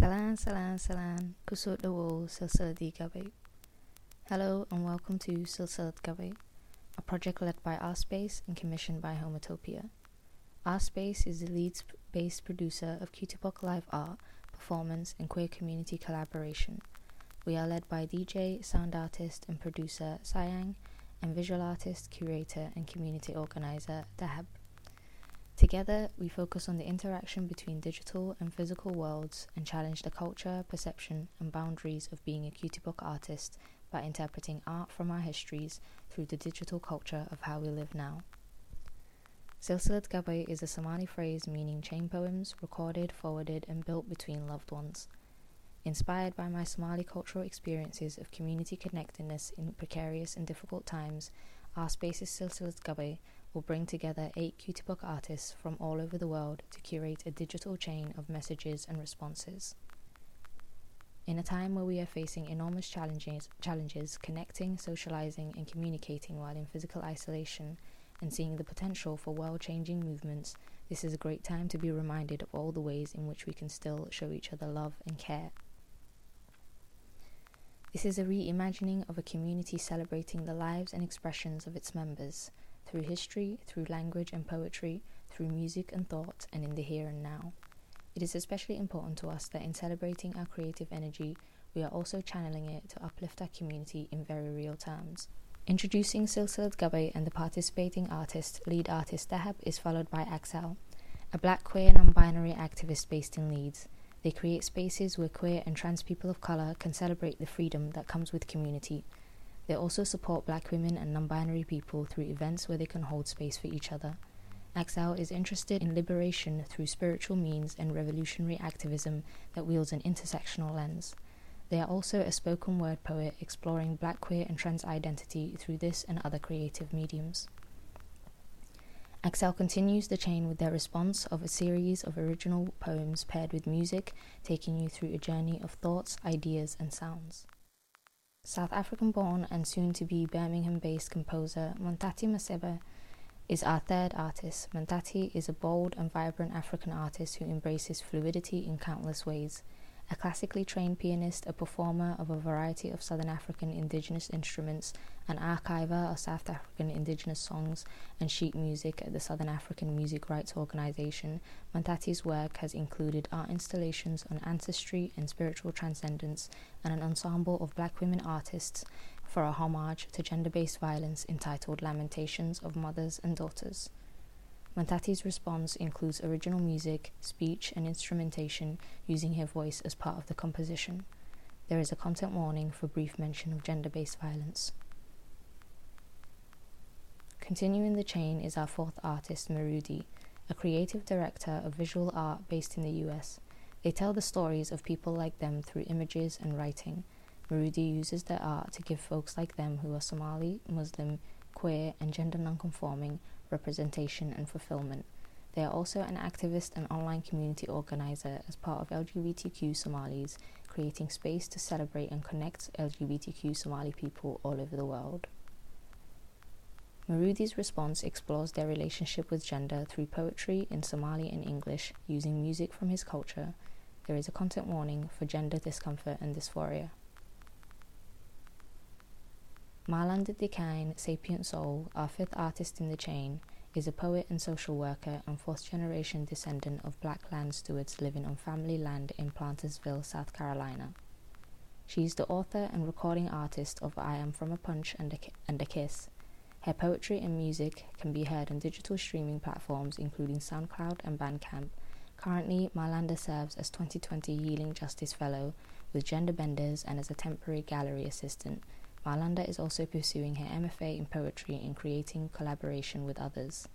Salam, salam, salam. Kusut Dawo Silsiladi Gabe. Hello and welcome to Silsilat Gabe, a project led by Space and commissioned by Homotopia. Space is the Leeds-based producer of QTIPOC live art, performance, and queer community collaboration. We are led by DJ, sound artist, and producer Sayang, and visual artist, curator, and community organizer Dahab. Together, we focus on the interaction between digital and physical worlds and challenge the culture, perception, and boundaries of being a QTIPOC artist by interpreting art from our histories through the digital culture of how we live now. Silsilat Gabai is a Somali phrase meaning chain poems recorded, forwarded, and built between loved ones. Inspired by my Somali cultural experiences of community connectedness in precarious and difficult times, our space's Silsilat Gabai will bring together eight QTIPOC artists from all over the world to curate a digital chain of messages and responses. In a time where we are facing enormous challenges, challenges connecting, socializing, and communicating while in physical isolation, and seeing the potential for world changing movements, this is a great time to be reminded of all the ways in which we can still show each other love and care. This is a reimagining of a community celebrating the lives and expressions of its members, through history, through language and poetry, through music and thought, and in the here and now. It is especially important to us that in celebrating our creative energy, we are also channeling it to uplift our community in very real terms. Introducing Silsilat Gabe and the participating artist, lead artist Dahab, is followed by Axel, a black queer non binary activist based in Leeds. They create spaces where queer and trans people of colour can celebrate the freedom that comes with community they also support black women and non binary people through events where they can hold space for each other. Axel is interested in liberation through spiritual means and revolutionary activism that wields an intersectional lens. They are also a spoken word poet exploring black, queer, and trans identity through this and other creative mediums. Axel continues the chain with their response of a series of original poems paired with music, taking you through a journey of thoughts, ideas, and sounds. South African born and soon to be Birmingham based composer Montati Masebe is our third artist. Montati is a bold and vibrant African artist who embraces fluidity in countless ways a classically trained pianist, a performer of a variety of Southern African indigenous instruments, an archiver of South African indigenous songs and sheet music at the Southern African Music Rights Organization, Mantati's work has included art installations on ancestry and spiritual transcendence and an ensemble of black women artists for a homage to gender based violence entitled Lamentations of Mothers and Daughters. Montati's response includes original music, speech, and instrumentation using her voice as part of the composition. There is a content warning for brief mention of gender based violence. Continuing the chain is our fourth artist, Marudi, a creative director of visual art based in the US. They tell the stories of people like them through images and writing. Marudi uses their art to give folks like them who are Somali, Muslim, queer, and gender nonconforming representation, and fulfillment. They are also an activist and online community organizer as part of LGBTQ Somalis, creating space to celebrate and connect LGBTQ Somali people all over the world. Marudi's response explores their relationship with gender through poetry in Somali and English using music from his culture. There is a content warning for gender discomfort and dysphoria. Marlon Dekine, Sapient Soul, our fifth artist in the chain, is a poet and social worker and fourth generation descendant of black land stewards living on family land in Plantersville, South Carolina. She is the author and recording artist of I Am From a Punch and a, and a Kiss. Her poetry and music can be heard on digital streaming platforms including SoundCloud and Bandcamp. Currently, Marlanda serves as 2020 Healing Justice Fellow with Gender Benders and as a temporary gallery assistant Marlanda is also pursuing her MFA in poetry and creating collaboration with others.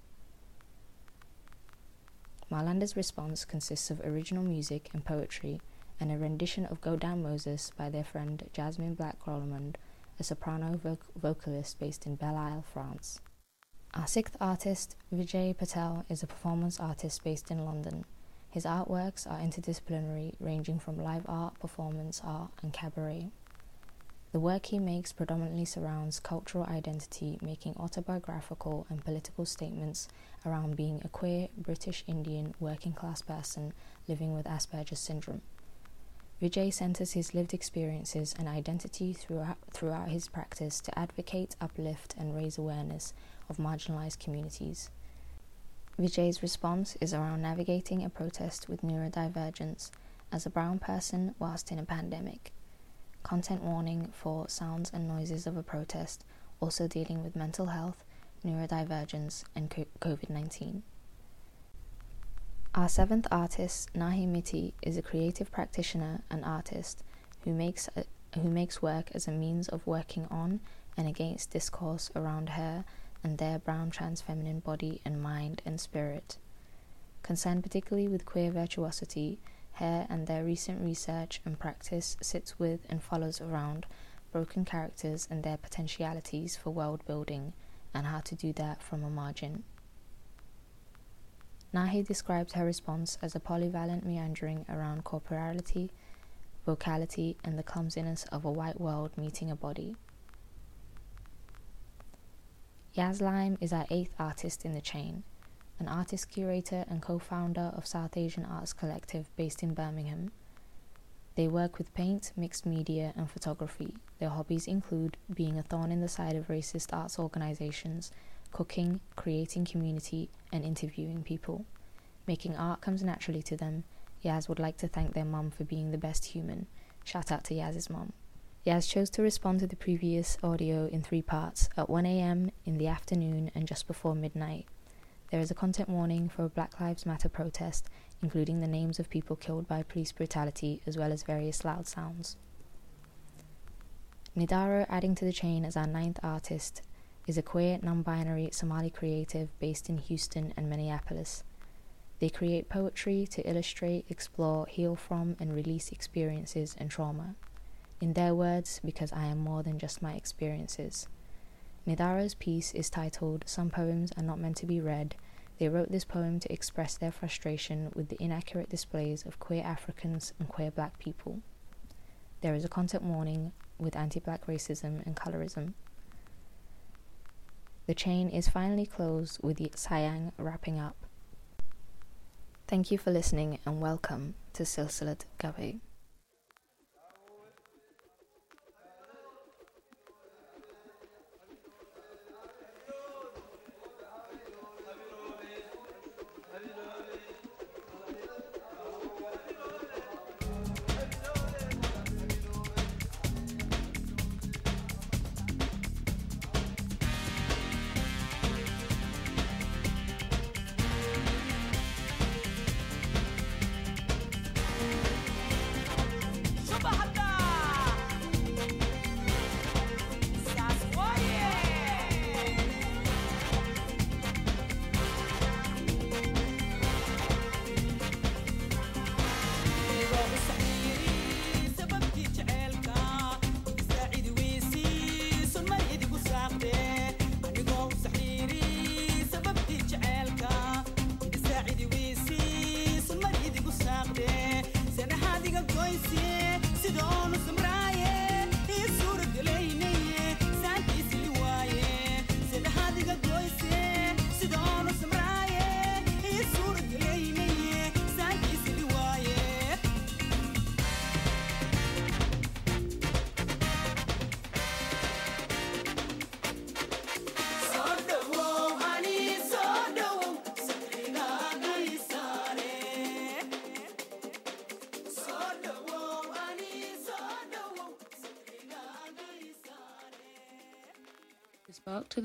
Marlanda's response consists of original music and poetry and a rendition of Go Down Moses by their friend Jasmine Black Rolamond, a soprano voc- vocalist based in Belle Isle, France. Our sixth artist, Vijay Patel, is a performance artist based in London. His artworks are interdisciplinary, ranging from live art, performance art, and cabaret. The work he makes predominantly surrounds cultural identity, making autobiographical and political statements around being a queer British Indian working class person living with Asperger's syndrome. Vijay centers his lived experiences and identity throughout, throughout his practice to advocate, uplift, and raise awareness of marginalized communities. Vijay's response is around navigating a protest with neurodivergence as a brown person whilst in a pandemic. Content warning for sounds and noises of a protest, also dealing with mental health, neurodivergence, and COVID 19. Our seventh artist, Nahi Miti, is a creative practitioner and artist who makes, a, who makes work as a means of working on and against discourse around her and their brown trans feminine body and mind and spirit. Concerned particularly with queer virtuosity, her and their recent research and practice sits with and follows around broken characters and their potentialities for world building and how to do that from a margin. Nahi describes her response as a polyvalent meandering around corporality, vocality, and the clumsiness of a white world meeting a body. Yaz Lime is our eighth artist in the chain, an artist curator and co founder of South Asian Arts Collective based in Birmingham. They work with paint, mixed media, and photography. Their hobbies include being a thorn in the side of racist arts organizations cooking, creating community, and interviewing people. Making art comes naturally to them. Yaz would like to thank their mum for being the best human. Shout out to Yaz's mum. Yaz chose to respond to the previous audio in three parts at 1am, in the afternoon, and just before midnight. There is a content warning for a Black Lives Matter protest, including the names of people killed by police brutality, as well as various loud sounds. Nidaro, adding to the chain as our ninth artist, is a queer, non binary Somali creative based in Houston and Minneapolis. They create poetry to illustrate, explore, heal from, and release experiences and trauma. In their words, because I am more than just my experiences. Nidaro's piece is titled Some Poems Are Not Meant to Be Read. They wrote this poem to express their frustration with the inaccurate displays of queer Africans and queer black people. There is a content warning with anti black racism and colorism. The chain is finally closed with the Sayang wrapping up. Thank you for listening and welcome to Silsilat Gabi.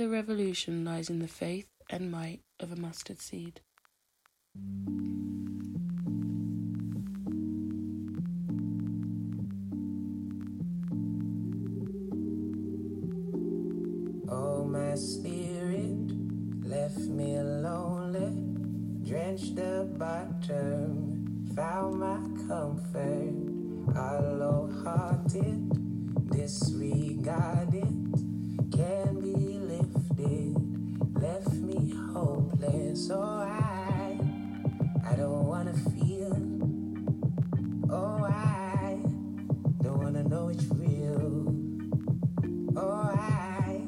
The revolution lies in the faith and might of a mustard seed. Oh, my spirit left me lonely, drenched the bottom, found my comfort, hollow hearted, disregarded can Oh, I, I don't wanna feel. Oh, I don't wanna know it's real. Oh, I,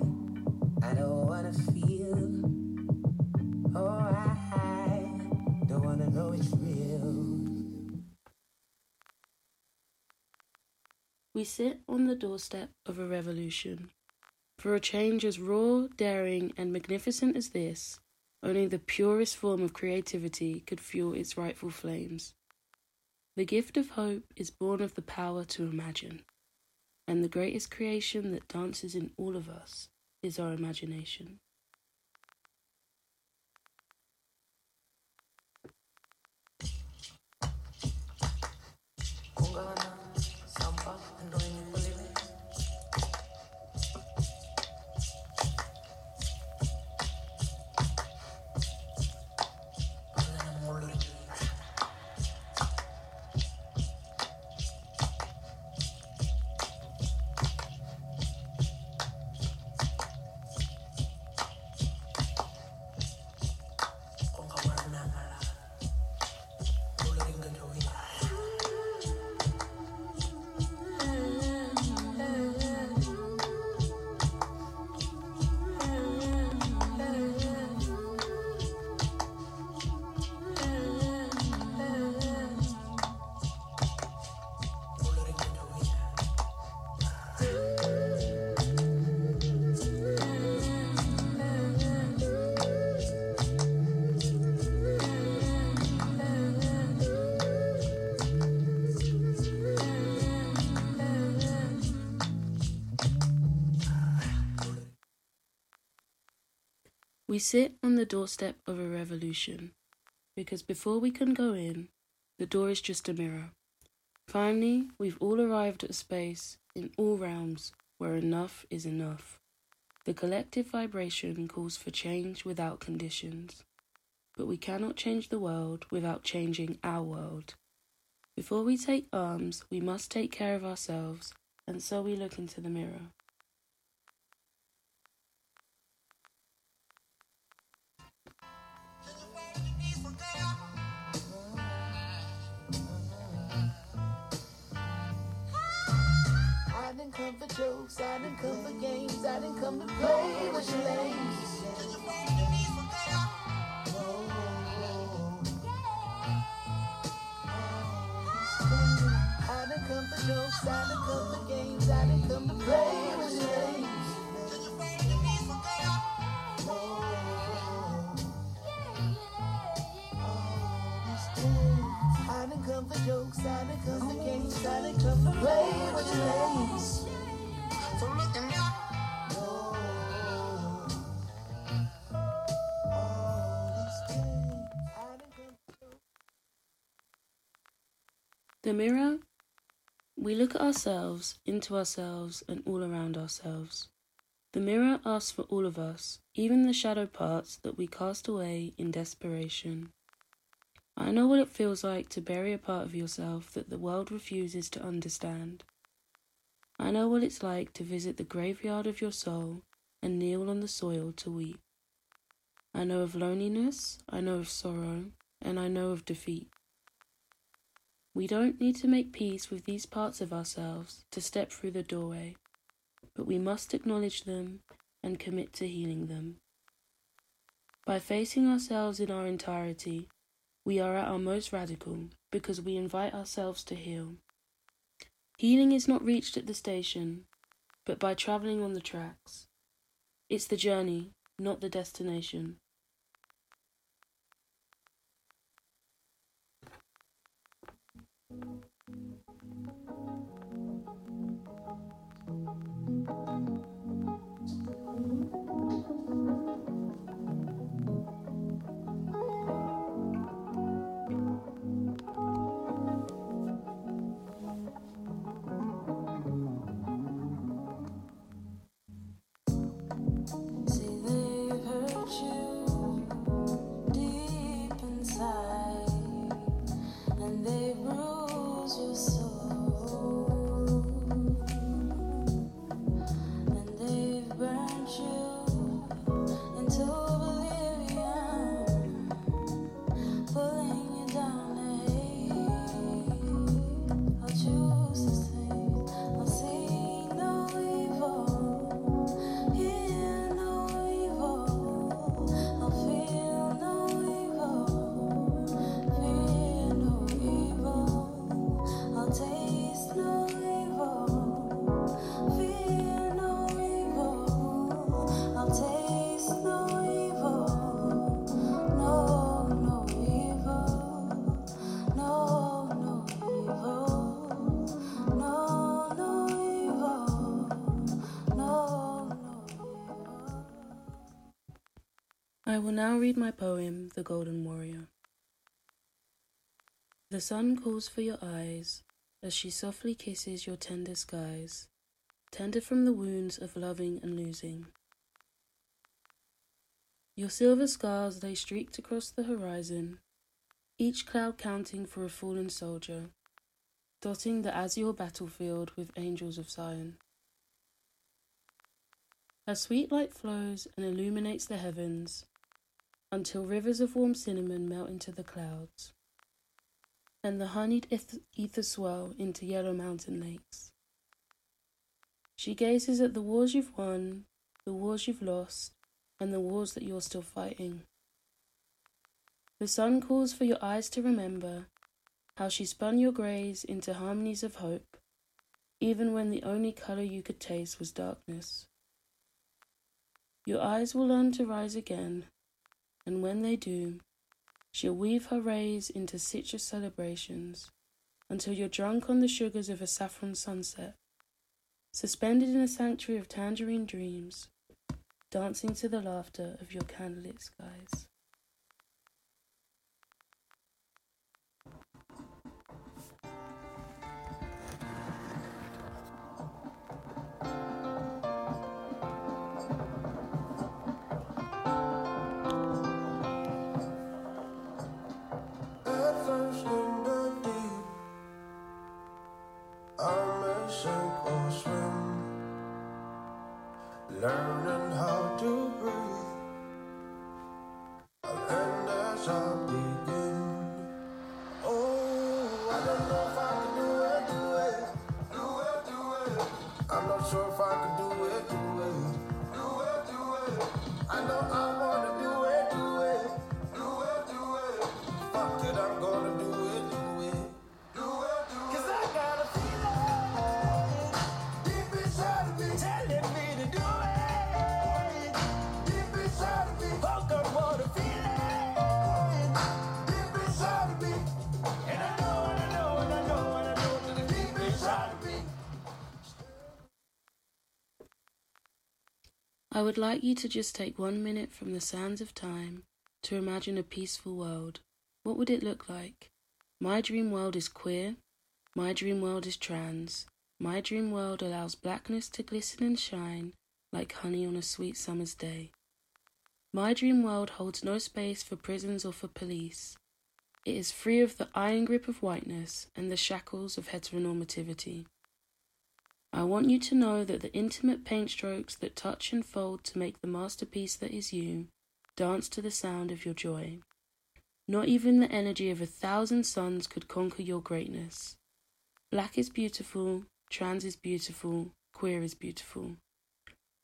I don't wanna feel. Oh, I don't wanna know it's real. We sit on the doorstep of a revolution. For a change as raw, daring, and magnificent as this, only the purest form of creativity could fuel its rightful flames. The gift of hope is born of the power to imagine, and the greatest creation that dances in all of us is our imagination. Sit on the doorstep of a revolution, because before we can go in, the door is just a mirror. Finally, we've all arrived at a space in all realms where enough is enough. The collective vibration calls for change without conditions. But we cannot change the world without changing our world. Before we take arms, we must take care of ourselves, and so we look into the mirror. Didn't come for jokes, I didn't come for games, I didn't come to play with your lanes. I didn't come for jokes, I didn't come for games, I didn't come to play with your. I come for jokes, I come for games, I come play with your lanes. The mirror, we look at ourselves, into ourselves, and all around ourselves. The mirror asks for all of us, even the shadow parts that we cast away in desperation. I know what it feels like to bury a part of yourself that the world refuses to understand. I know what it's like to visit the graveyard of your soul and kneel on the soil to weep. I know of loneliness, I know of sorrow, and I know of defeat. We don't need to make peace with these parts of ourselves to step through the doorway, but we must acknowledge them and commit to healing them. By facing ourselves in our entirety, we are at our most radical because we invite ourselves to heal. Healing is not reached at the station, but by travelling on the tracks. It's the journey, not the destination. I will now read my poem, The Golden Warrior. The sun calls for your eyes as she softly kisses your tender skies, tender from the wounds of loving and losing. Your silver scars lay streaked across the horizon, each cloud counting for a fallen soldier, dotting the azure battlefield with angels of Zion. A sweet light flows and illuminates the heavens until rivers of warm cinnamon melt into the clouds, and the honeyed ether swell into yellow mountain lakes. She gazes at the wars you've won, the wars you've lost, and the wars that you're still fighting. The sun calls for your eyes to remember how she spun your greys into harmonies of hope, even when the only colour you could taste was darkness. Your eyes will learn to rise again, and when they do, she'll weave her rays into citrus celebrations until you're drunk on the sugars of a saffron sunset, suspended in a sanctuary of tangerine dreams, dancing to the laughter of your candlelit skies. I would like you to just take one minute from the sands of time to imagine a peaceful world. What would it look like? My dream world is queer. My dream world is trans. My dream world allows blackness to glisten and shine like honey on a sweet summer's day. My dream world holds no space for prisons or for police. It is free of the iron grip of whiteness and the shackles of heteronormativity. I want you to know that the intimate paint strokes that touch and fold to make the masterpiece that is you dance to the sound of your joy. Not even the energy of a thousand suns could conquer your greatness. Black is beautiful, trans is beautiful, queer is beautiful.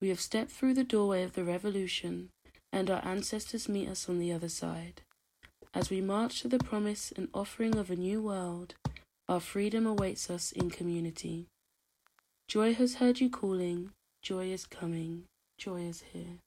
We have stepped through the doorway of the revolution, and our ancestors meet us on the other side. As we march to the promise and offering of a new world, our freedom awaits us in community. Joy has heard you calling, joy is coming, joy is here.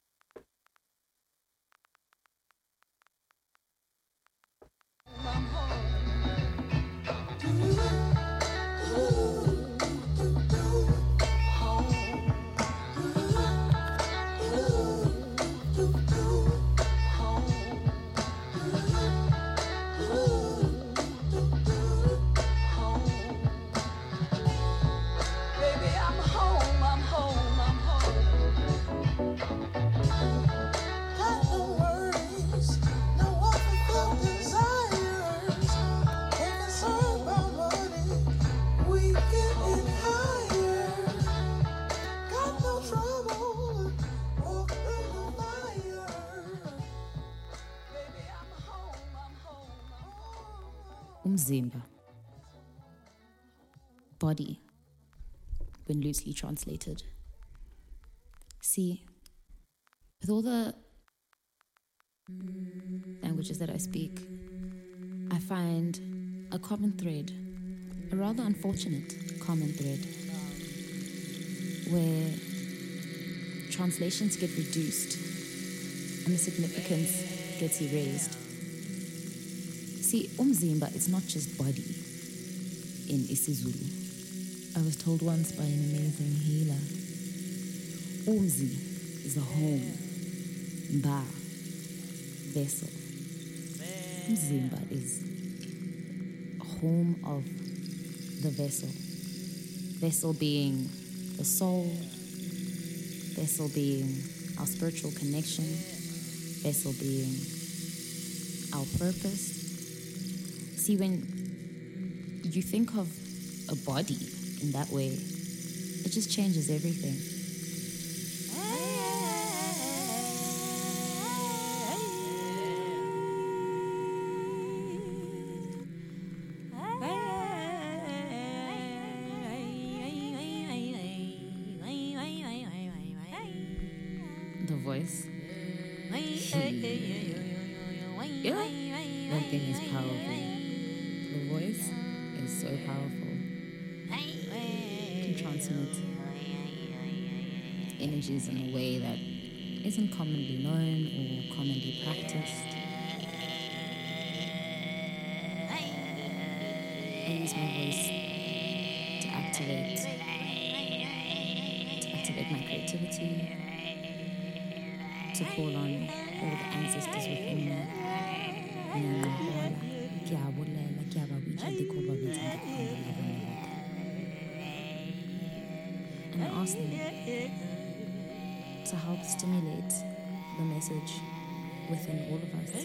Umzimba. Body, when loosely translated. See, with all the languages that I speak, I find a common thread, a rather unfortunate common thread, where translations get reduced and the significance gets erased. See, umzimba is not just body in isiZulu. I was told once by an amazing healer. Umzi is a home. Ba vessel. Umzimba is home of the vessel. Vessel being the soul, vessel being our spiritual connection, vessel being our purpose. See, when you think of a body in that way, it just changes everything. The voice. Yeah. That thing is powerful. Voice is so powerful. It can transmit energies in a way that isn't commonly known or commonly practiced. I use my voice to activate to activate my creativity, to call on all the ancestors within me. To help stimulate the message within all of us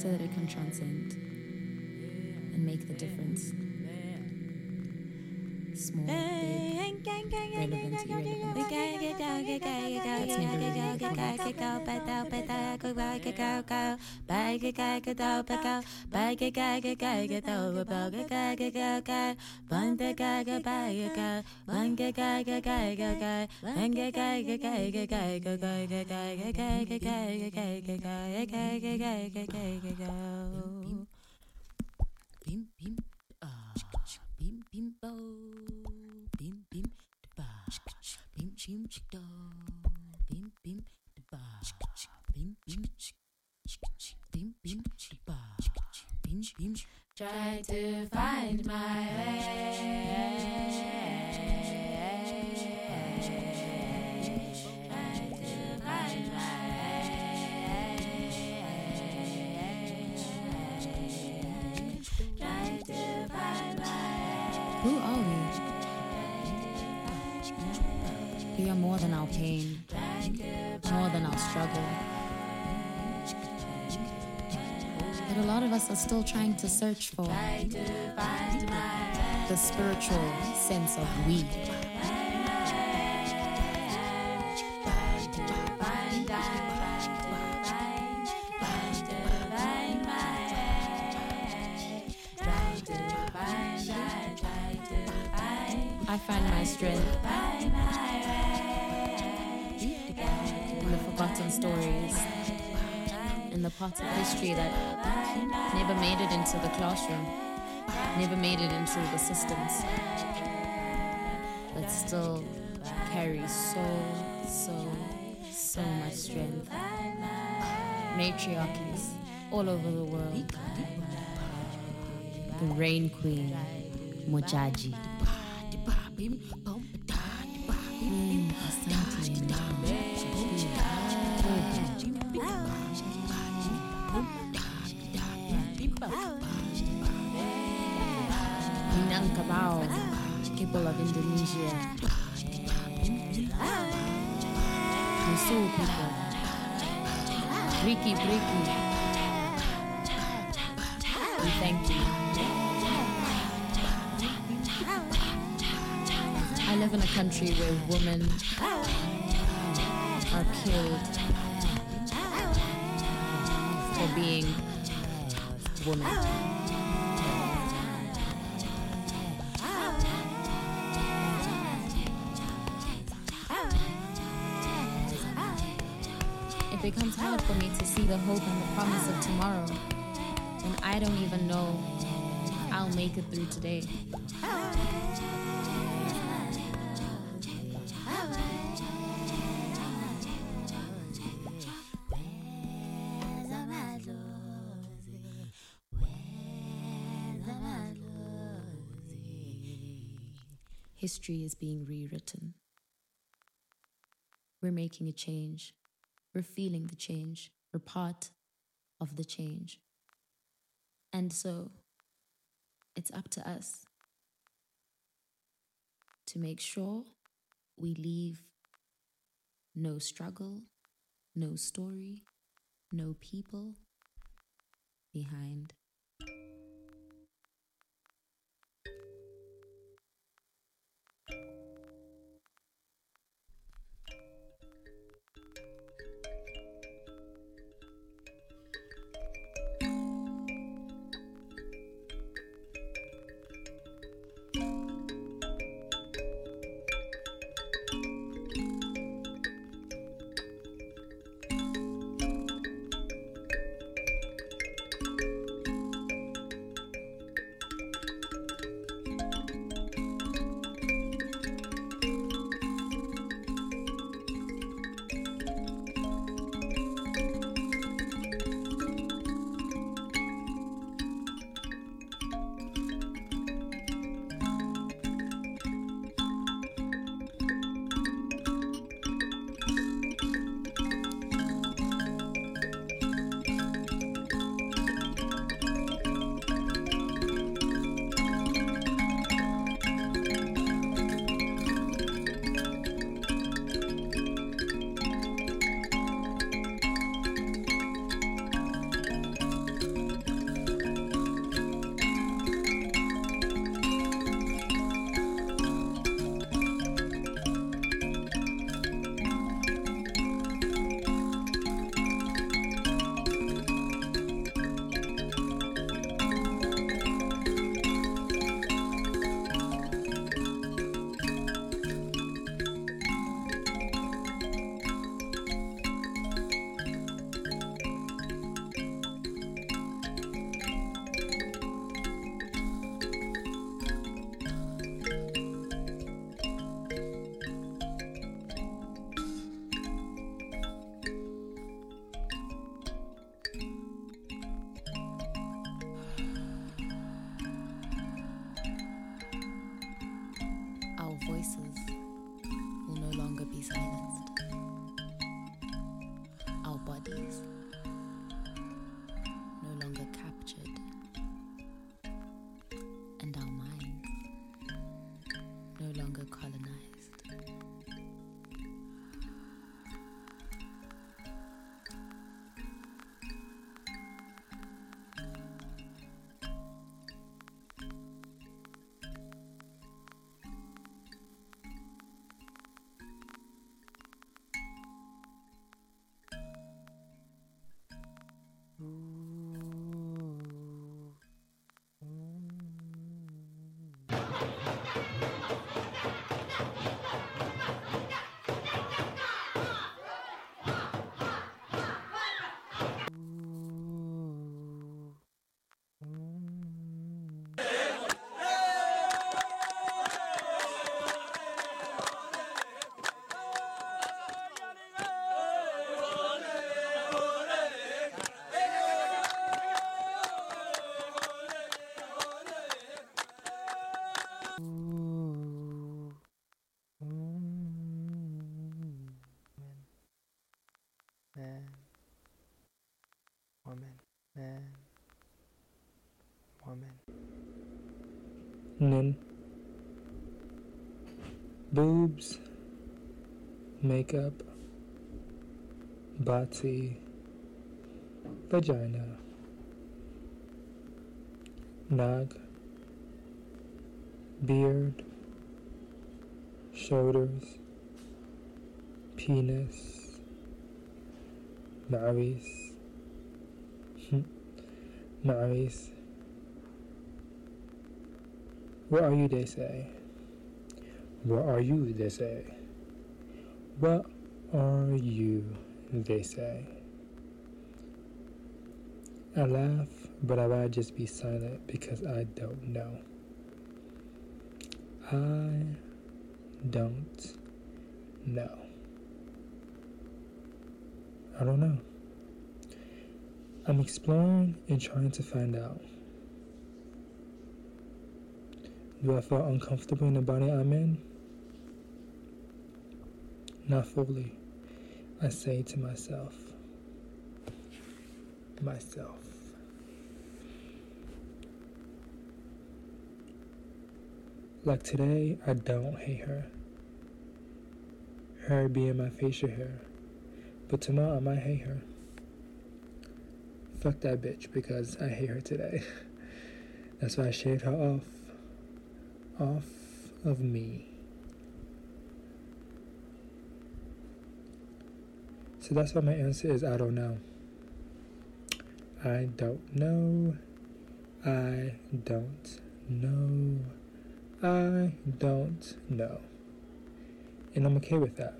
so that it can transcend and make the difference. Small, big, relevant, irrelevant. That's never really the point. Bim bim ah bim bim bo bim bim ba bim chim do bim bim ba bim bim bim bim ba bim bim Try to find my way. Try to find my way. Try to find my are we? We are more than our pain, more than our struggle. But a lot of us are still trying to search for the spiritual sense of we. I find my strength parts of history that never made it into the classroom, never made it into the systems, but still carry so, so, so much strength. Matriarchies all over the world. The Rain Queen, Modjadji. We thank you. I live in a country where women are killed for being women. Hard for me to see the hope and the promise of tomorrow when I don't even know I'll make it through today. History is being rewritten. We're making a change. We're feeling the change. We're part of the change. And so it's up to us to make sure we leave no struggle, no story, no people behind. And our minds no longer colonized. Nin. Boobs, makeup, body, vagina, nag, beard, shoulders, penis, maris, maris. Hmm. What are you, they say? What are you, they say? What are you, they say? I laugh, but I'd rather just be silent because I don't know. I don't know. I don't know. I'm exploring and trying to find out. Do I feel uncomfortable in the body I'm in? Not fully. I say to myself, myself. Like today, I don't hate her. Her being my facial hair. But tomorrow I might hate her. Fuck that bitch because I hate her today. That's why I shaved her off. Off of me. So that's why my answer is I don't know. I don't know. I don't know. I don't know. And I'm okay with that.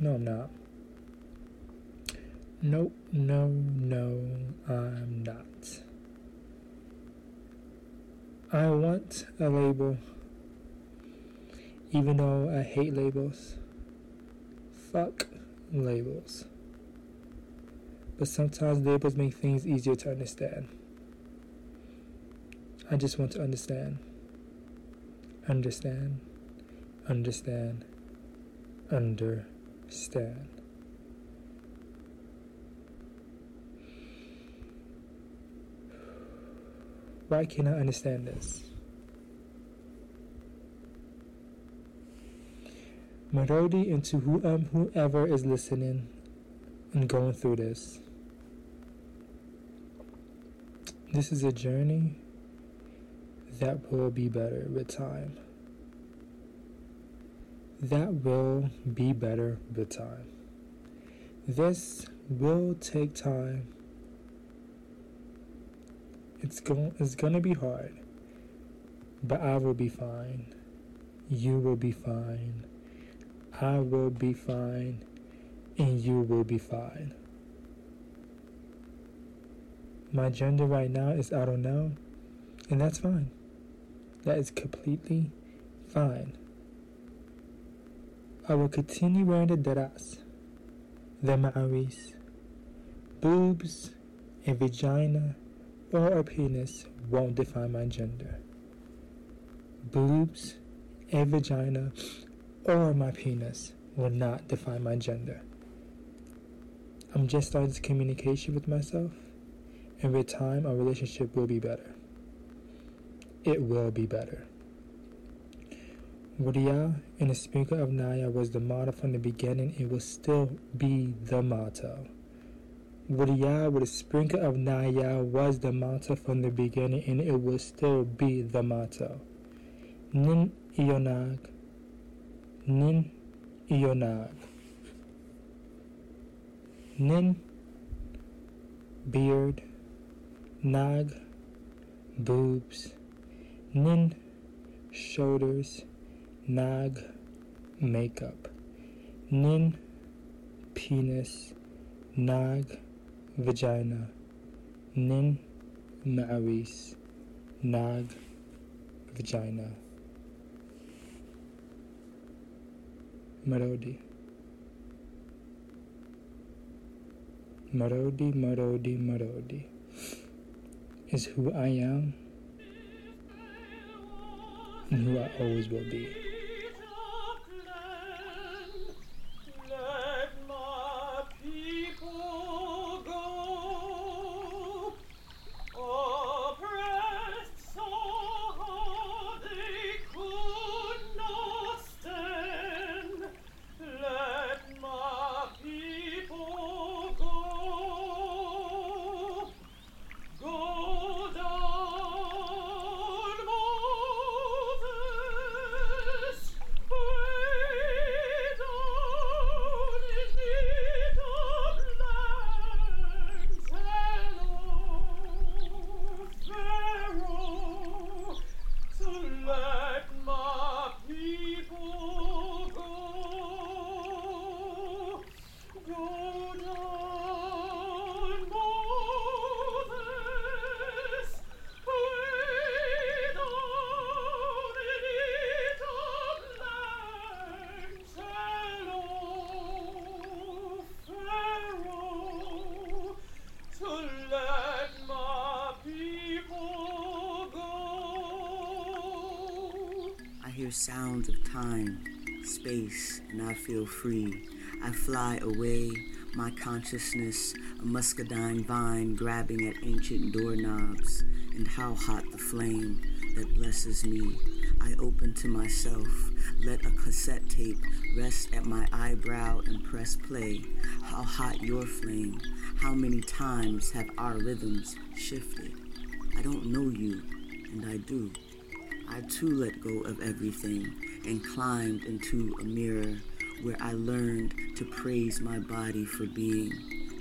No, I'm not. Nope, no, no, I'm not. I want a label, even though I hate labels. Fuck labels. But sometimes labels make things easier to understand. I just want to understand. Understand. Understand. Understand. Why can't I understand this? Melody and to who, um, whoever is listening and going through this. This is a journey that will be better with time. That will be better with time. This will take time. It's going it's gonna be hard. But I will be fine. You will be fine. I will be fine. And you will be fine. My gender right now is I don't know. And that's fine. That is completely fine. I will continue wearing the dress, the maris, boobs, a vagina, or a penis won't define my gender. Boobs, a vagina, or my penis will not define my gender. I'm just starting this communication with myself, and with time, our relationship will be better. It will be better. Wadiya and the speaker of Naya was the motto from the beginning. It will still be the motto. Wadiya with a sprinkle of Naya was the motto from the beginning, and it will still be the motto. Nin Ionag. Nin Ionag. Nin beard, nag, boobs, nin, shoulders, nag, makeup, nin, penis, nag, vagina, nin, ma'aris, nag, vagina. Melody. Marodi, Marodi, Marodi is who I am and who I always will be. Hear sounds of time, space, and I feel free. I fly away, my consciousness, a muscadine vine grabbing at ancient doorknobs, and how hot the flame that blesses me. I open to myself, let a cassette tape rest at my eyebrow and press play. How hot your flame, how many times have our rhythms shifted? I don't know you, and I do. I too let go of everything and climbed into a mirror where I learned to praise my body for being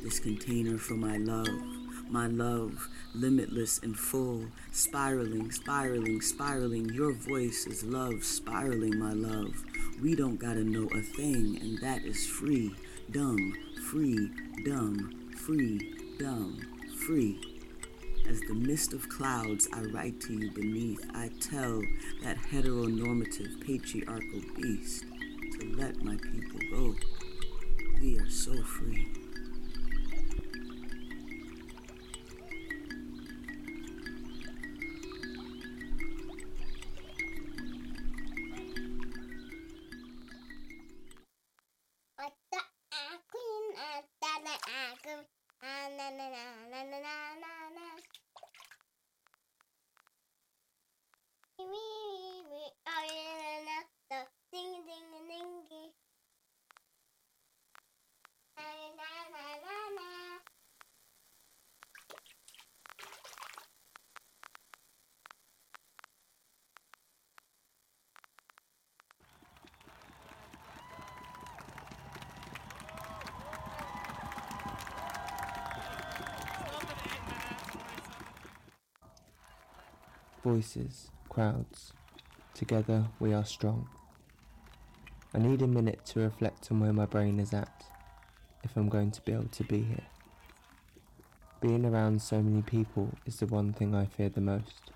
this container for my love. My love, limitless and full, spiraling, spiraling, spiraling. Your voice is love, spiraling, my love. We don't gotta know a thing, and that is free, dumb, free, dumb, free, dumb, free. As the mist of clouds I write to you beneath, I tell that heteronormative patriarchal beast to let my people go. We are so free. Voices, crowds, together we are strong. I need a minute to reflect on where my brain is at, if I'm going to be able to be here. Being around so many people is the one thing I fear the most.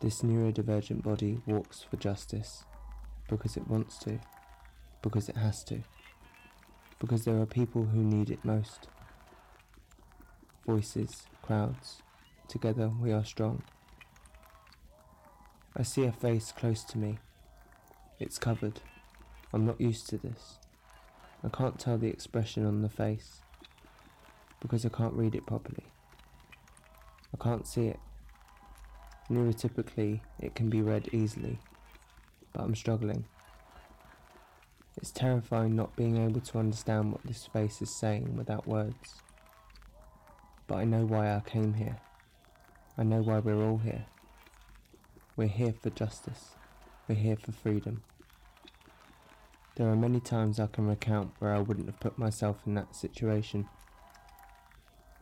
This neurodivergent body walks for justice because it wants to, because it has to, because there are people who need it most. Voices, crowds, together we are strong. I see a face close to me. It's covered. I'm not used to this. I can't tell the expression on the face because I can't read it properly. I can't see it. Neurotypically, it can be read easily, but I'm struggling. It's terrifying not being able to understand what this face is saying without words. But I know why I came here. I know why we're all here. We're here for justice. We're here for freedom. There are many times I can recount where I wouldn't have put myself in that situation.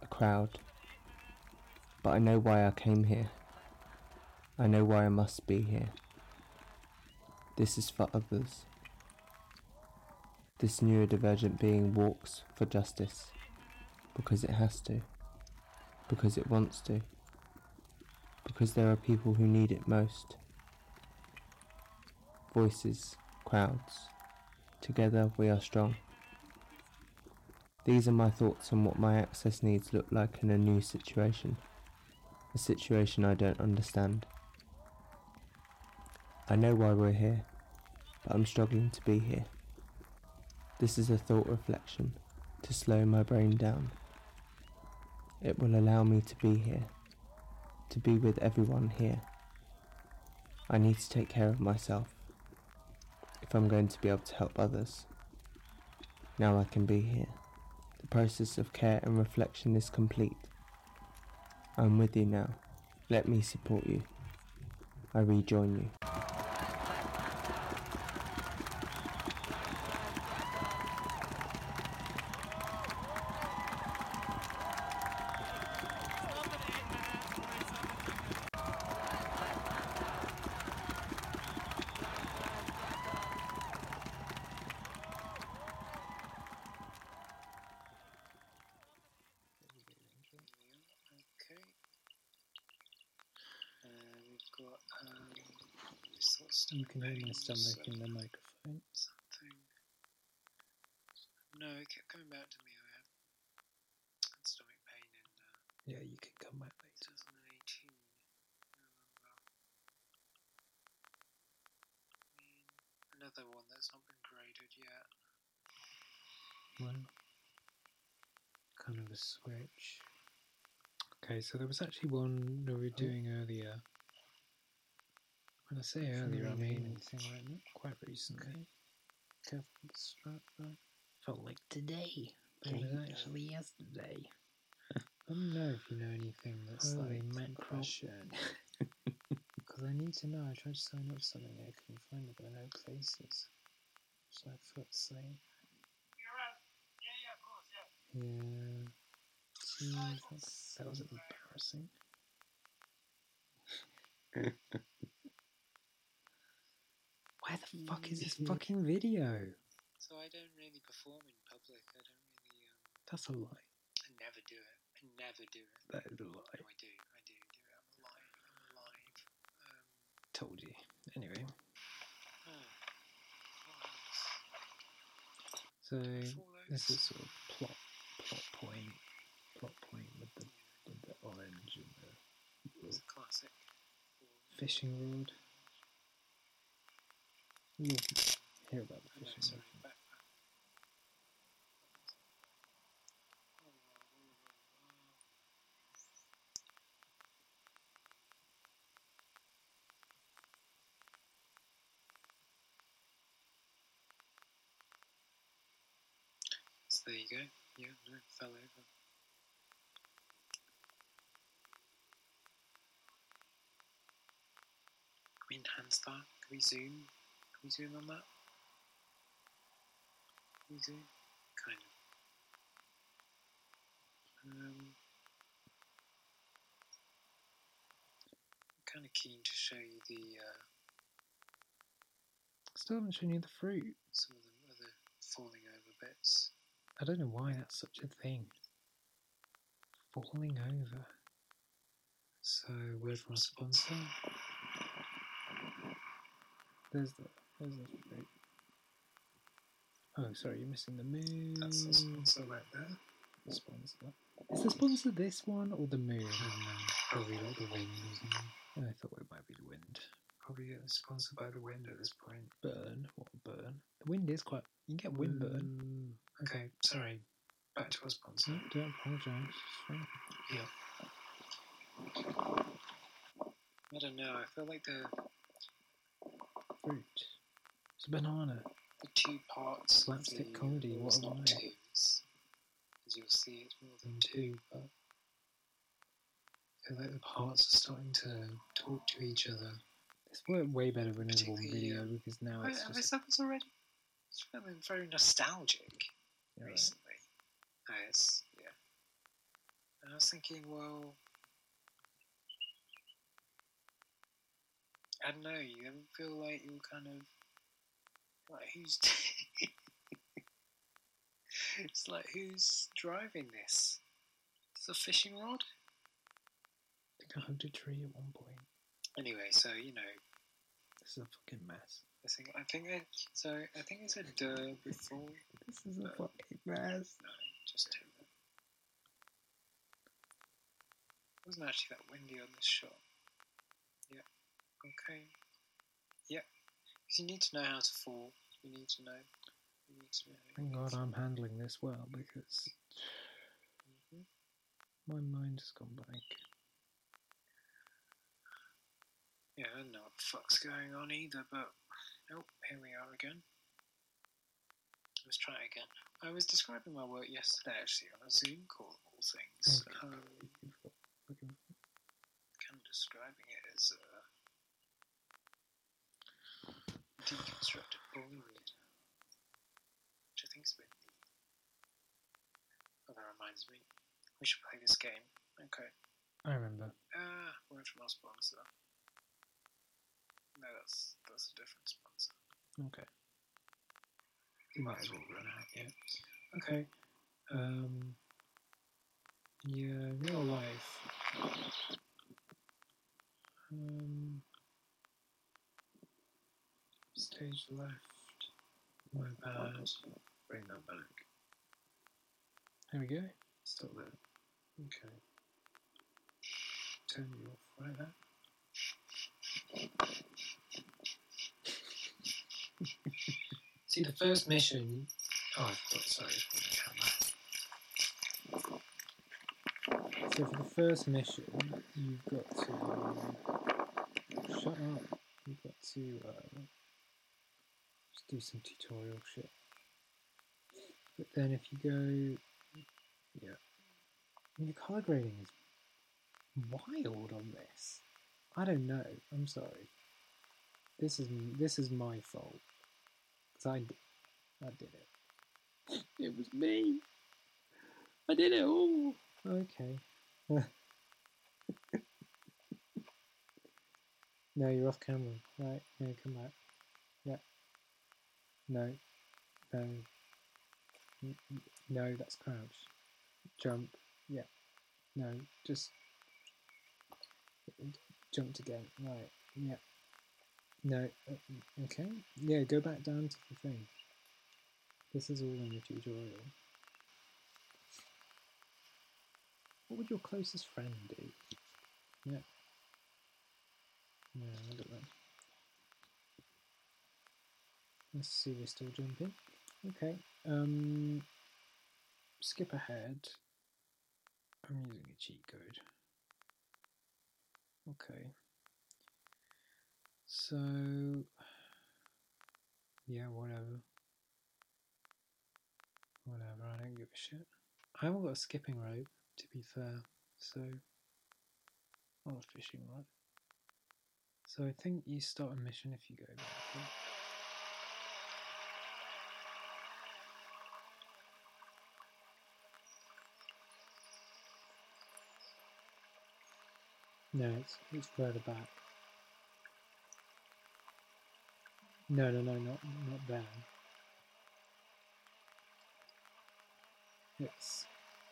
A crowd. But I know why I came here. I know why I must be here. This is for others. This neurodivergent being walks for justice because it has to, because it wants to because there are people who need it most. Voices, crowds, together we are strong. These are my thoughts on what my access needs look like in a new situation, a situation I don't understand. I know why we're here, but I'm struggling to be here. This is a thought reflection to slow my brain down. It will allow me to be here to be with everyone here. I need to take care of myself if I'm going to be able to help others. Now I can be here. The process of care and reflection is complete. I'm with you now. Let me support you. I rejoin you. This sort of stuff You can hear my stomach the microphone. Something. No, it kept coming back to me. I had stomach pain in uh, Yeah, you can come back later. 2018. I remember. another one that's not been graded yet. Well, kind of a switch. Okay, so there was actually one that we were doing earlier. I say earlier, I mean anything right now. quite recently. Careful with the strap, though. Felt like today, but it was actually yesterday. I don't know if you know anything that's Holy like mackerel. Because I need to know. I tried to sign up for something I couldn't find it. There were no places. So I felt the same. Yeah. Jeez, that was embarrassing. Where the fuck is this fucking video? So I don't really perform in public. I don't really. Um, That's a lie. I never do it. I never do it. That is a lie. No, I do. I do do it. I'm alive. I'm alive. Um, Told you. Anyway, oh, so this is sort of plot plot point plot point with the with the orange and the It's a classic. fishing rod. You'll hear about the Oh, fishing back. So there you go. Yeah, no, fell over. Enhance that? Can we zoom? Can we zoom on that? Can we zoom? Kind of. Um, I'm kind of keen to show you the uh, Still haven't shown you the fruit. some of them are the other falling over bits. I don't know why that's such a thing. Falling over. So word from our sponsor. There's the there's the fruit. Oh, sorry, you're missing the moon. That's the sponsor right there. The sponsor. Is the sponsor this one or the moon? Probably like the wind, isn't it? I thought it might be the wind. Probably sponsored by the wind at this point. Burn. What burn? The wind is quite. You can get wind burn. Mm. Okay, sorry. Back to our sponsor. No, don't apologise. Yeah. I don't know. I feel like the Fruit. It's banana. the two parts Slapstick comedy, what a not lie. two. As you'll see, it's more than two. But I feel like the parts are starting to talk to each other. It's worked way better than in one video because now Wait, it's have just. this already? It's feeling very nostalgic Yeah, right. recently. Oh, it's, yeah. And I was thinking, well, I don't know. You ever feel like you're kind of like who's? it's like who's driving this? It's a fishing rod. I think I hugged a tree at one point. Anyway, so you know, This is a fucking mess. I think I think I, so. I think I said duh before. This is a fucking mess. No, just it. It wasn't actually that windy on this shot. Yeah. Okay. You need to know how to fall. You need to know. You need to know. Thank God I'm handling this well because Mhm. my mind has gone blank. Yeah, I don't know what the fuck's going on either, but oh, here we are again. Let's try it again. I was describing my work yesterday actually on a Zoom call of all things. Okay. Um, Fucking- kind of describing it as uh, deconstructed Bollywood, which I think is neat. Oh, that reminds me, we should play this game. Okay. I remember. Ah, word from our sponsor. No, that's that's a different sponsor. Okay. We might as well run out. Yeah. Okay. Um. Yeah, real life. Um. Stage left. My bad. Bring that back. There we go. Still there. Okay. Turn you off right there. See, the first mission. Oh, I forgot. Sorry, camera. So for the first mission, you've got to shut up. You've got to uh, do some tutorial shit. But then if you go, yeah, your color grading is wild on this. I don't know. I'm sorry. This is this is my fault because I did, I did it. It was me. I did it all. Okay. no, you're off camera. Right. No, come back. No. No. No, that's crouch. Jump. Yeah. No, just jumped again. Right. Yeah. No. uh, Okay. Yeah, go back down to the thing. This is all in the tutorial. What would your closest friend do? Yeah. No, I don't know. Let's see, we're still jumping. Okay. Um, skip ahead. I'm using a cheat code. Okay. So, yeah, whatever. Whatever, I don't give a shit. I haven't got a skipping rope, to be fair, so. Not a fishing rod. So I think you start a mission if you go back. No, it's, it's further back. No, no, no, not not there. It's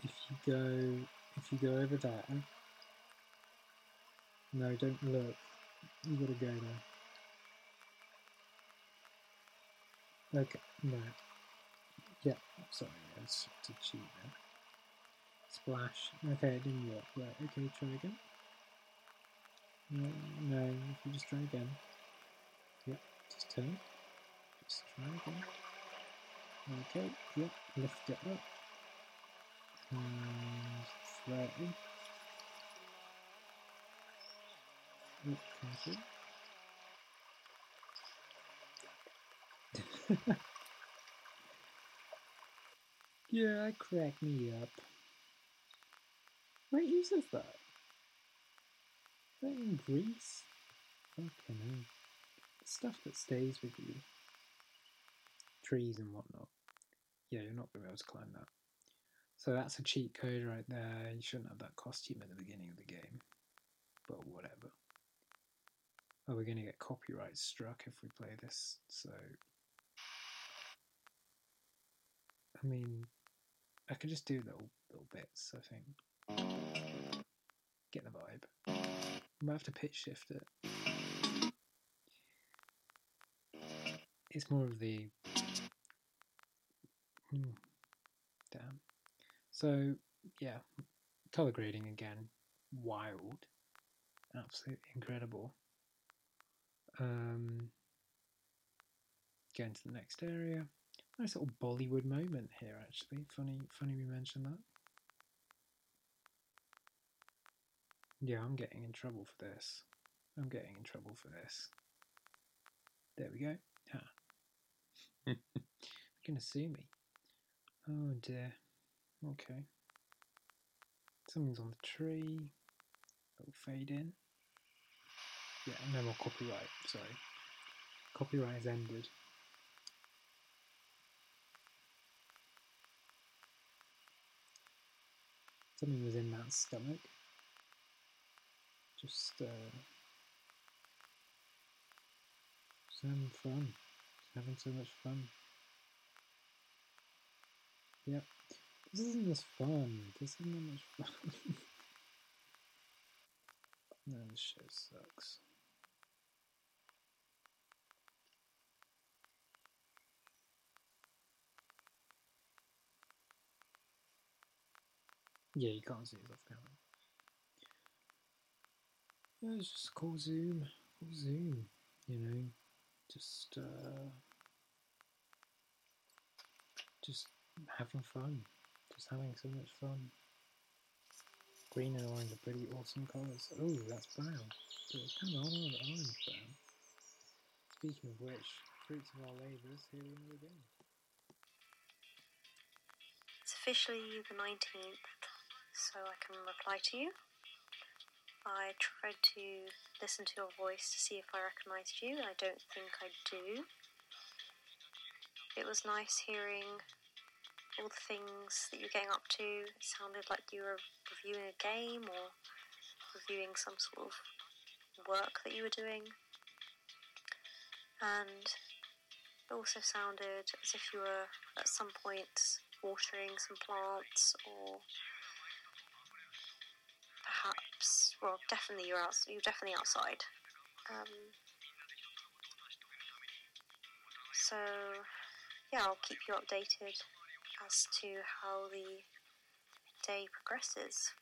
if you go if you go over there. No, don't look. You gotta go there. Okay, no. Yeah, sorry, that's to cheat there. Splash. Okay, it didn't work. Right, okay, try again. No, no, if you just try again. Yep, just turn. Just try again. Okay, yep, lift it up. And throw it in. Yep, through. yeah, crack me up. Wait, who says that? That in Greece? Fucking hell. Stuff that stays with you. Trees and whatnot. Yeah, you're not going to be able to climb that. So that's a cheat code right there. You shouldn't have that costume at the beginning of the game. But whatever. Oh, we're going to get copyright struck if we play this, so. I mean, I could just do little little bits, I think. Get the vibe. I might have to pitch shift it. It's more of the. Hmm, damn. So, yeah, color grading again, wild, absolutely incredible. Um, going to the next area. Nice little Bollywood moment here, actually. Funny, funny we mentioned that. Yeah, I'm getting in trouble for this. I'm getting in trouble for this. There we go. Ha. You're gonna sue me. Oh dear. Okay. Something's on the tree. Little fade in. Yeah, no more copyright. Sorry. Copyright has ended. Something was in that stomach. Just, uh, just having fun. Just having so much fun. Yep. This isn't as fun. This isn't that much fun. no, this show sucks. Yeah, you can't see it off camera. Yeah, it's just call zoom, cool zoom, you know, just uh, just having fun. Just having so much fun. Green and orange are pretty awesome colours. Oh, that's brown. But it's kind of orange, orange brown. Speaking of which, fruits of our labours, here we are again. It's officially the 19th, so I can reply to you. I tried to listen to your voice to see if I recognised you, I don't think I do. It was nice hearing all the things that you're getting up to. It sounded like you were reviewing a game or reviewing some sort of work that you were doing. And it also sounded as if you were at some point watering some plants or well definitely you're out you're definitely outside. Um, so yeah i'll keep you updated as to how the day progresses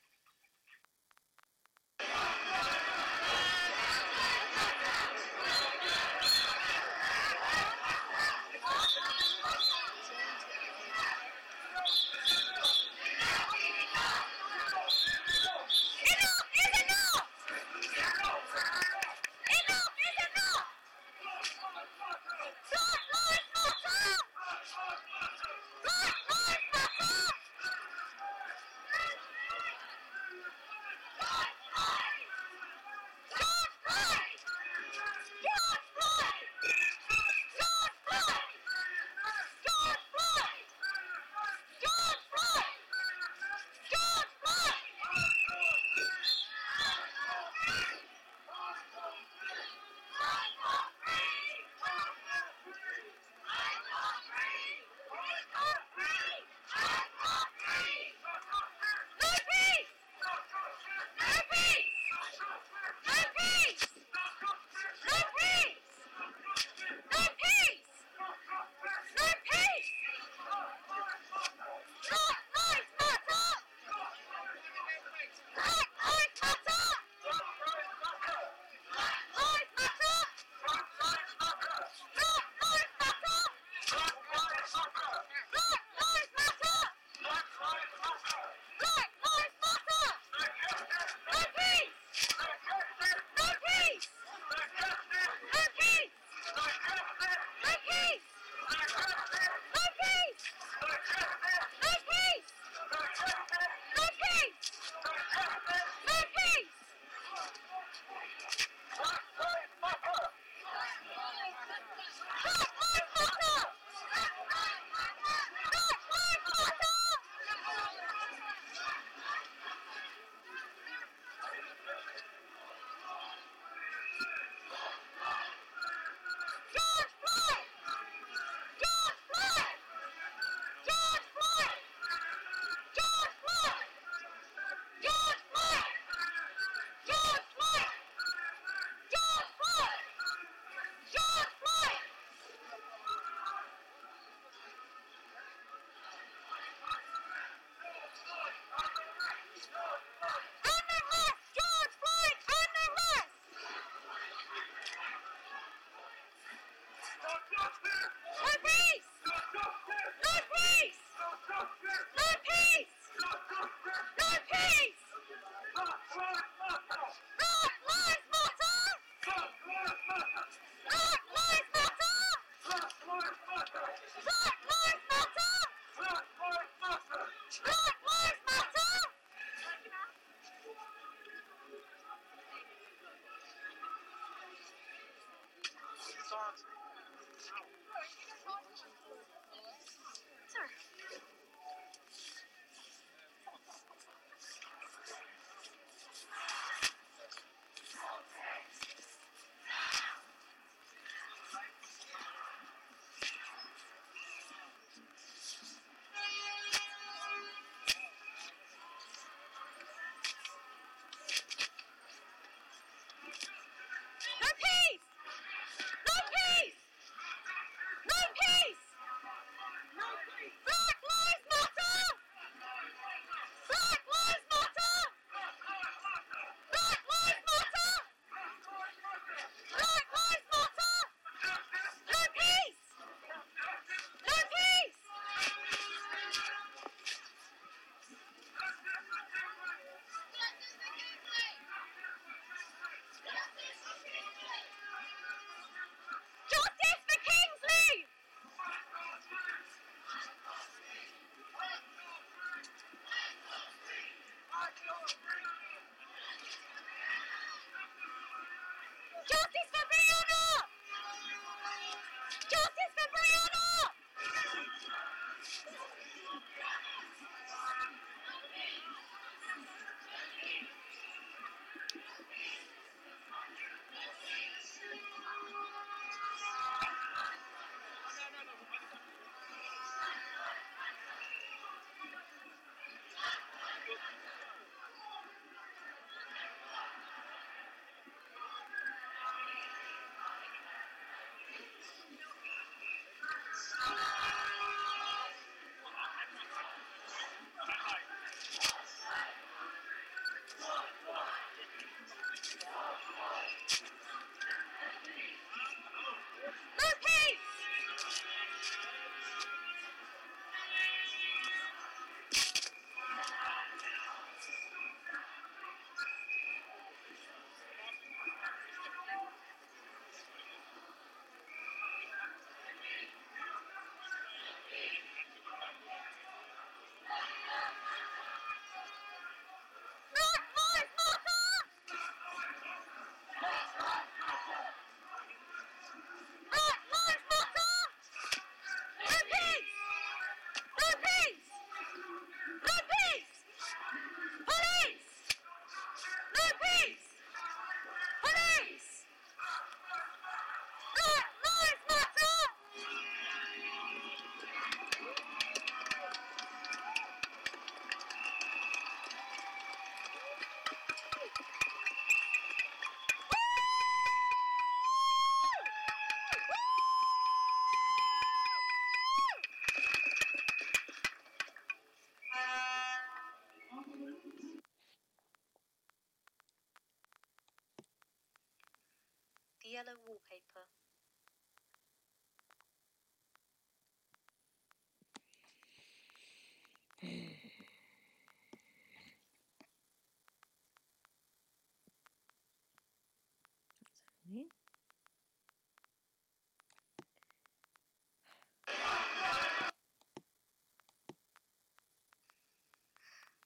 yellow wallpaper.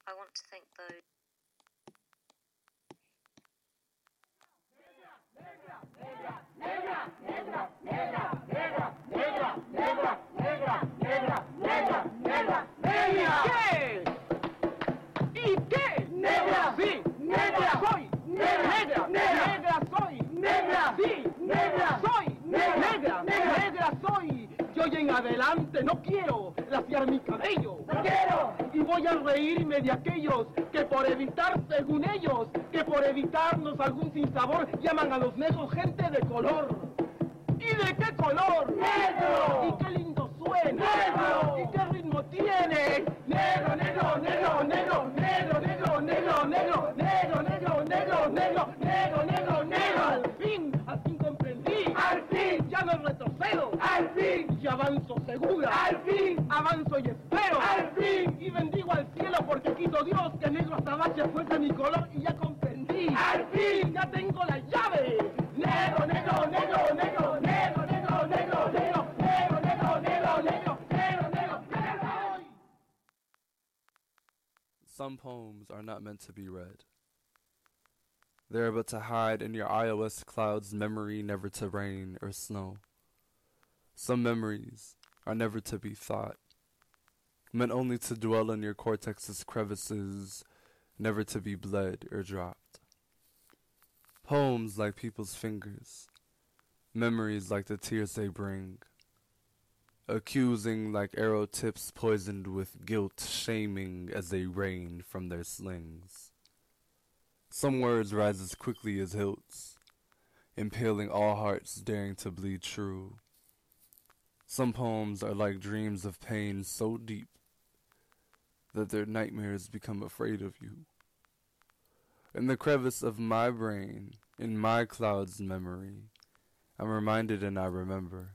I want to thank those. favor, llaman a los mesos, gente. To hide in your iOS cloud's memory, never to rain or snow. Some memories are never to be thought, meant only to dwell in your cortex's crevices, never to be bled or dropped. Poems like people's fingers, memories like the tears they bring, accusing like arrow tips poisoned with guilt, shaming as they rain from their slings. Some words rise as quickly as hilts, impaling all hearts daring to bleed true. Some poems are like dreams of pain so deep that their nightmares become afraid of you. In the crevice of my brain, in my cloud's memory, I'm reminded and I remember.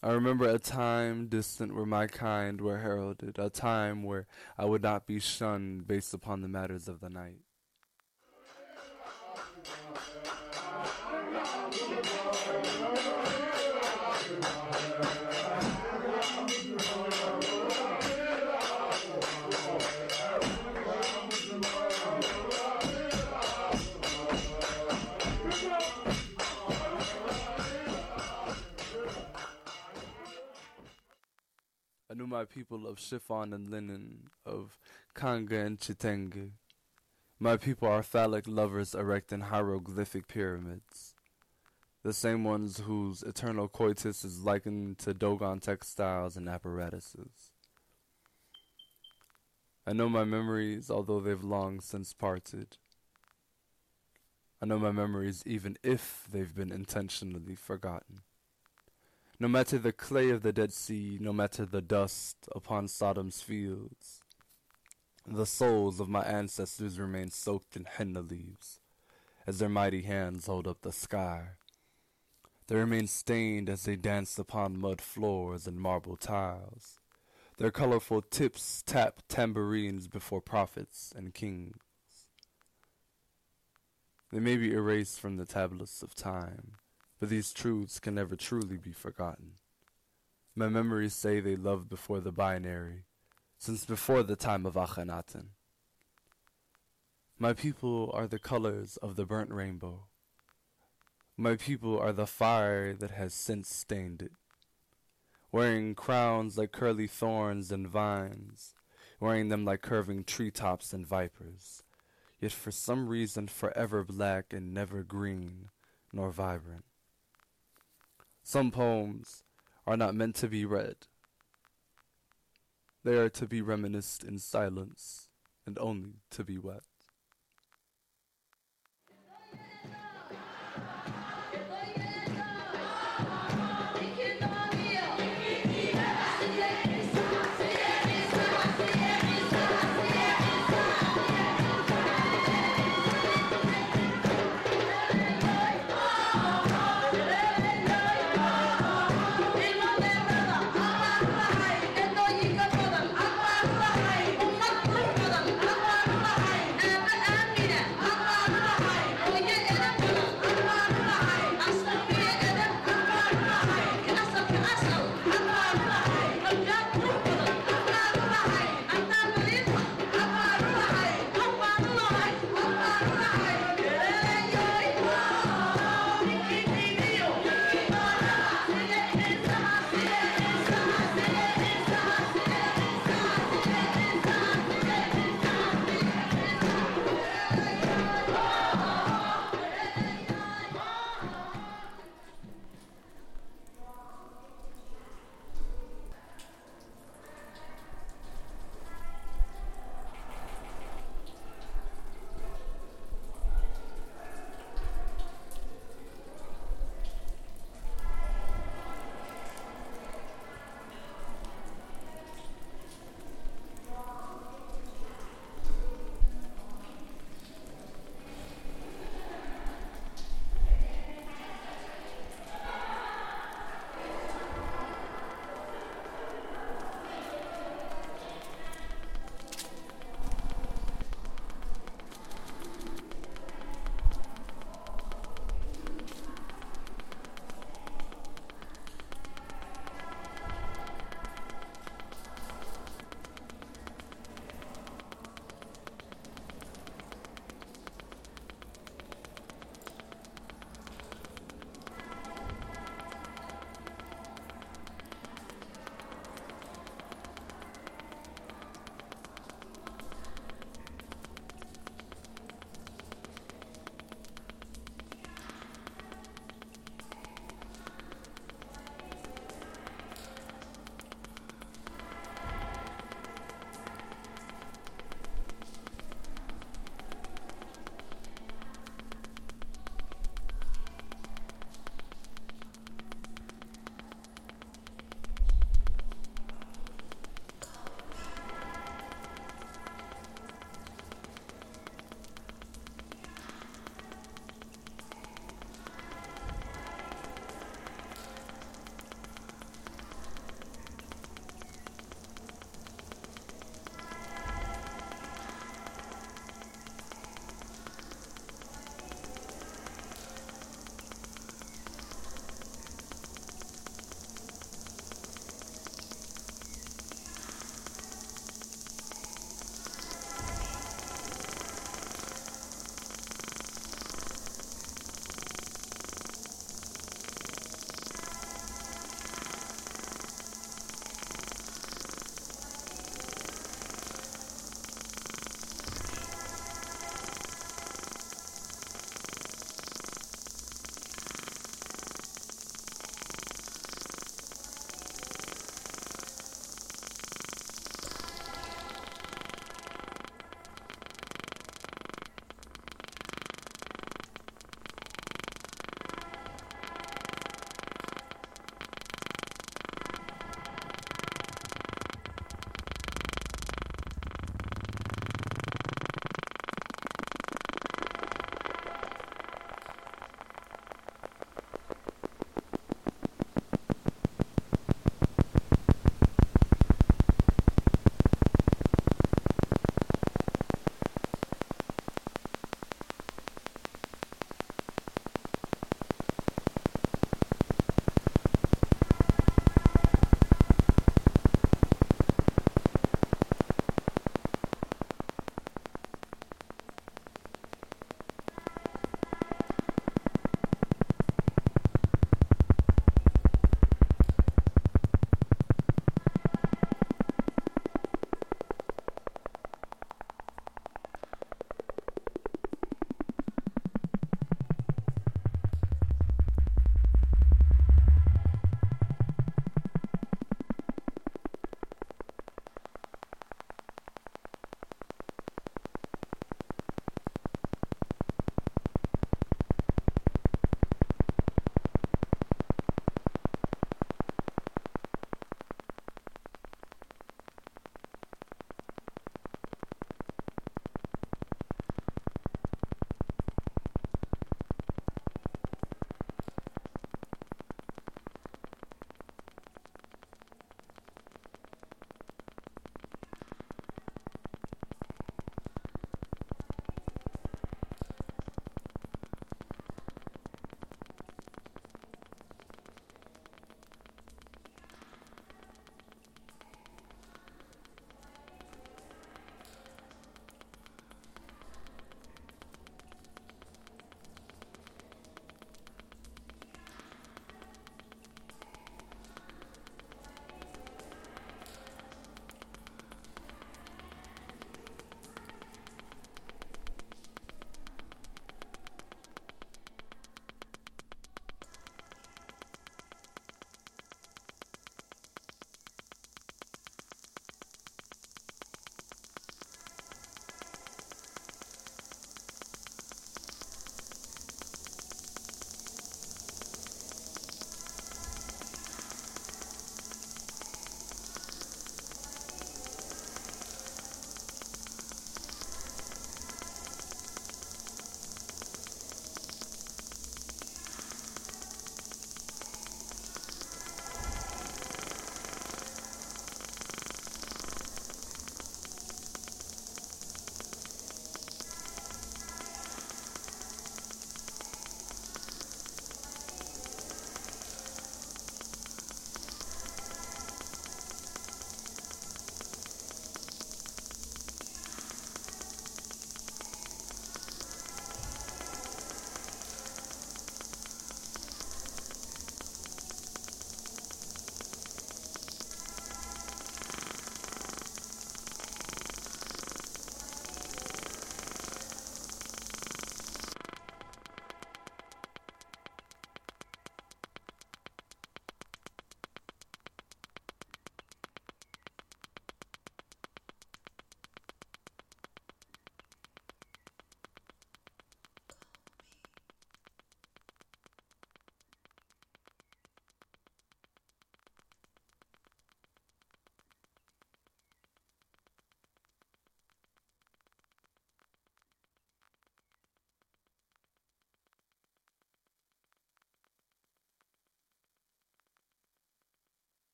I remember a time distant where my kind were heralded, a time where I would not be shunned based upon the matters of the night. My people of chiffon and linen, of Kanga and Chitenge. My people are phallic lovers erecting hieroglyphic pyramids. The same ones whose eternal coitus is likened to Dogon textiles and apparatuses. I know my memories, although they've long since parted. I know my memories even if they've been intentionally forgotten. No matter the clay of the Dead Sea, no matter the dust upon Sodom's fields, the souls of my ancestors remain soaked in henna leaves as their mighty hands hold up the sky. They remain stained as they dance upon mud floors and marble tiles. Their colorful tips tap tambourines before prophets and kings. They may be erased from the tablets of time, but these truths can never truly be forgotten. My memories say they loved before the binary, since before the time of Akhenaten. My people are the colors of the burnt rainbow. My people are the fire that has since stained it, wearing crowns like curly thorns and vines, wearing them like curving treetops and vipers, yet for some reason forever black and never green nor vibrant. Some poems are not meant to be read. They are to be reminisced in silence and only to be wept.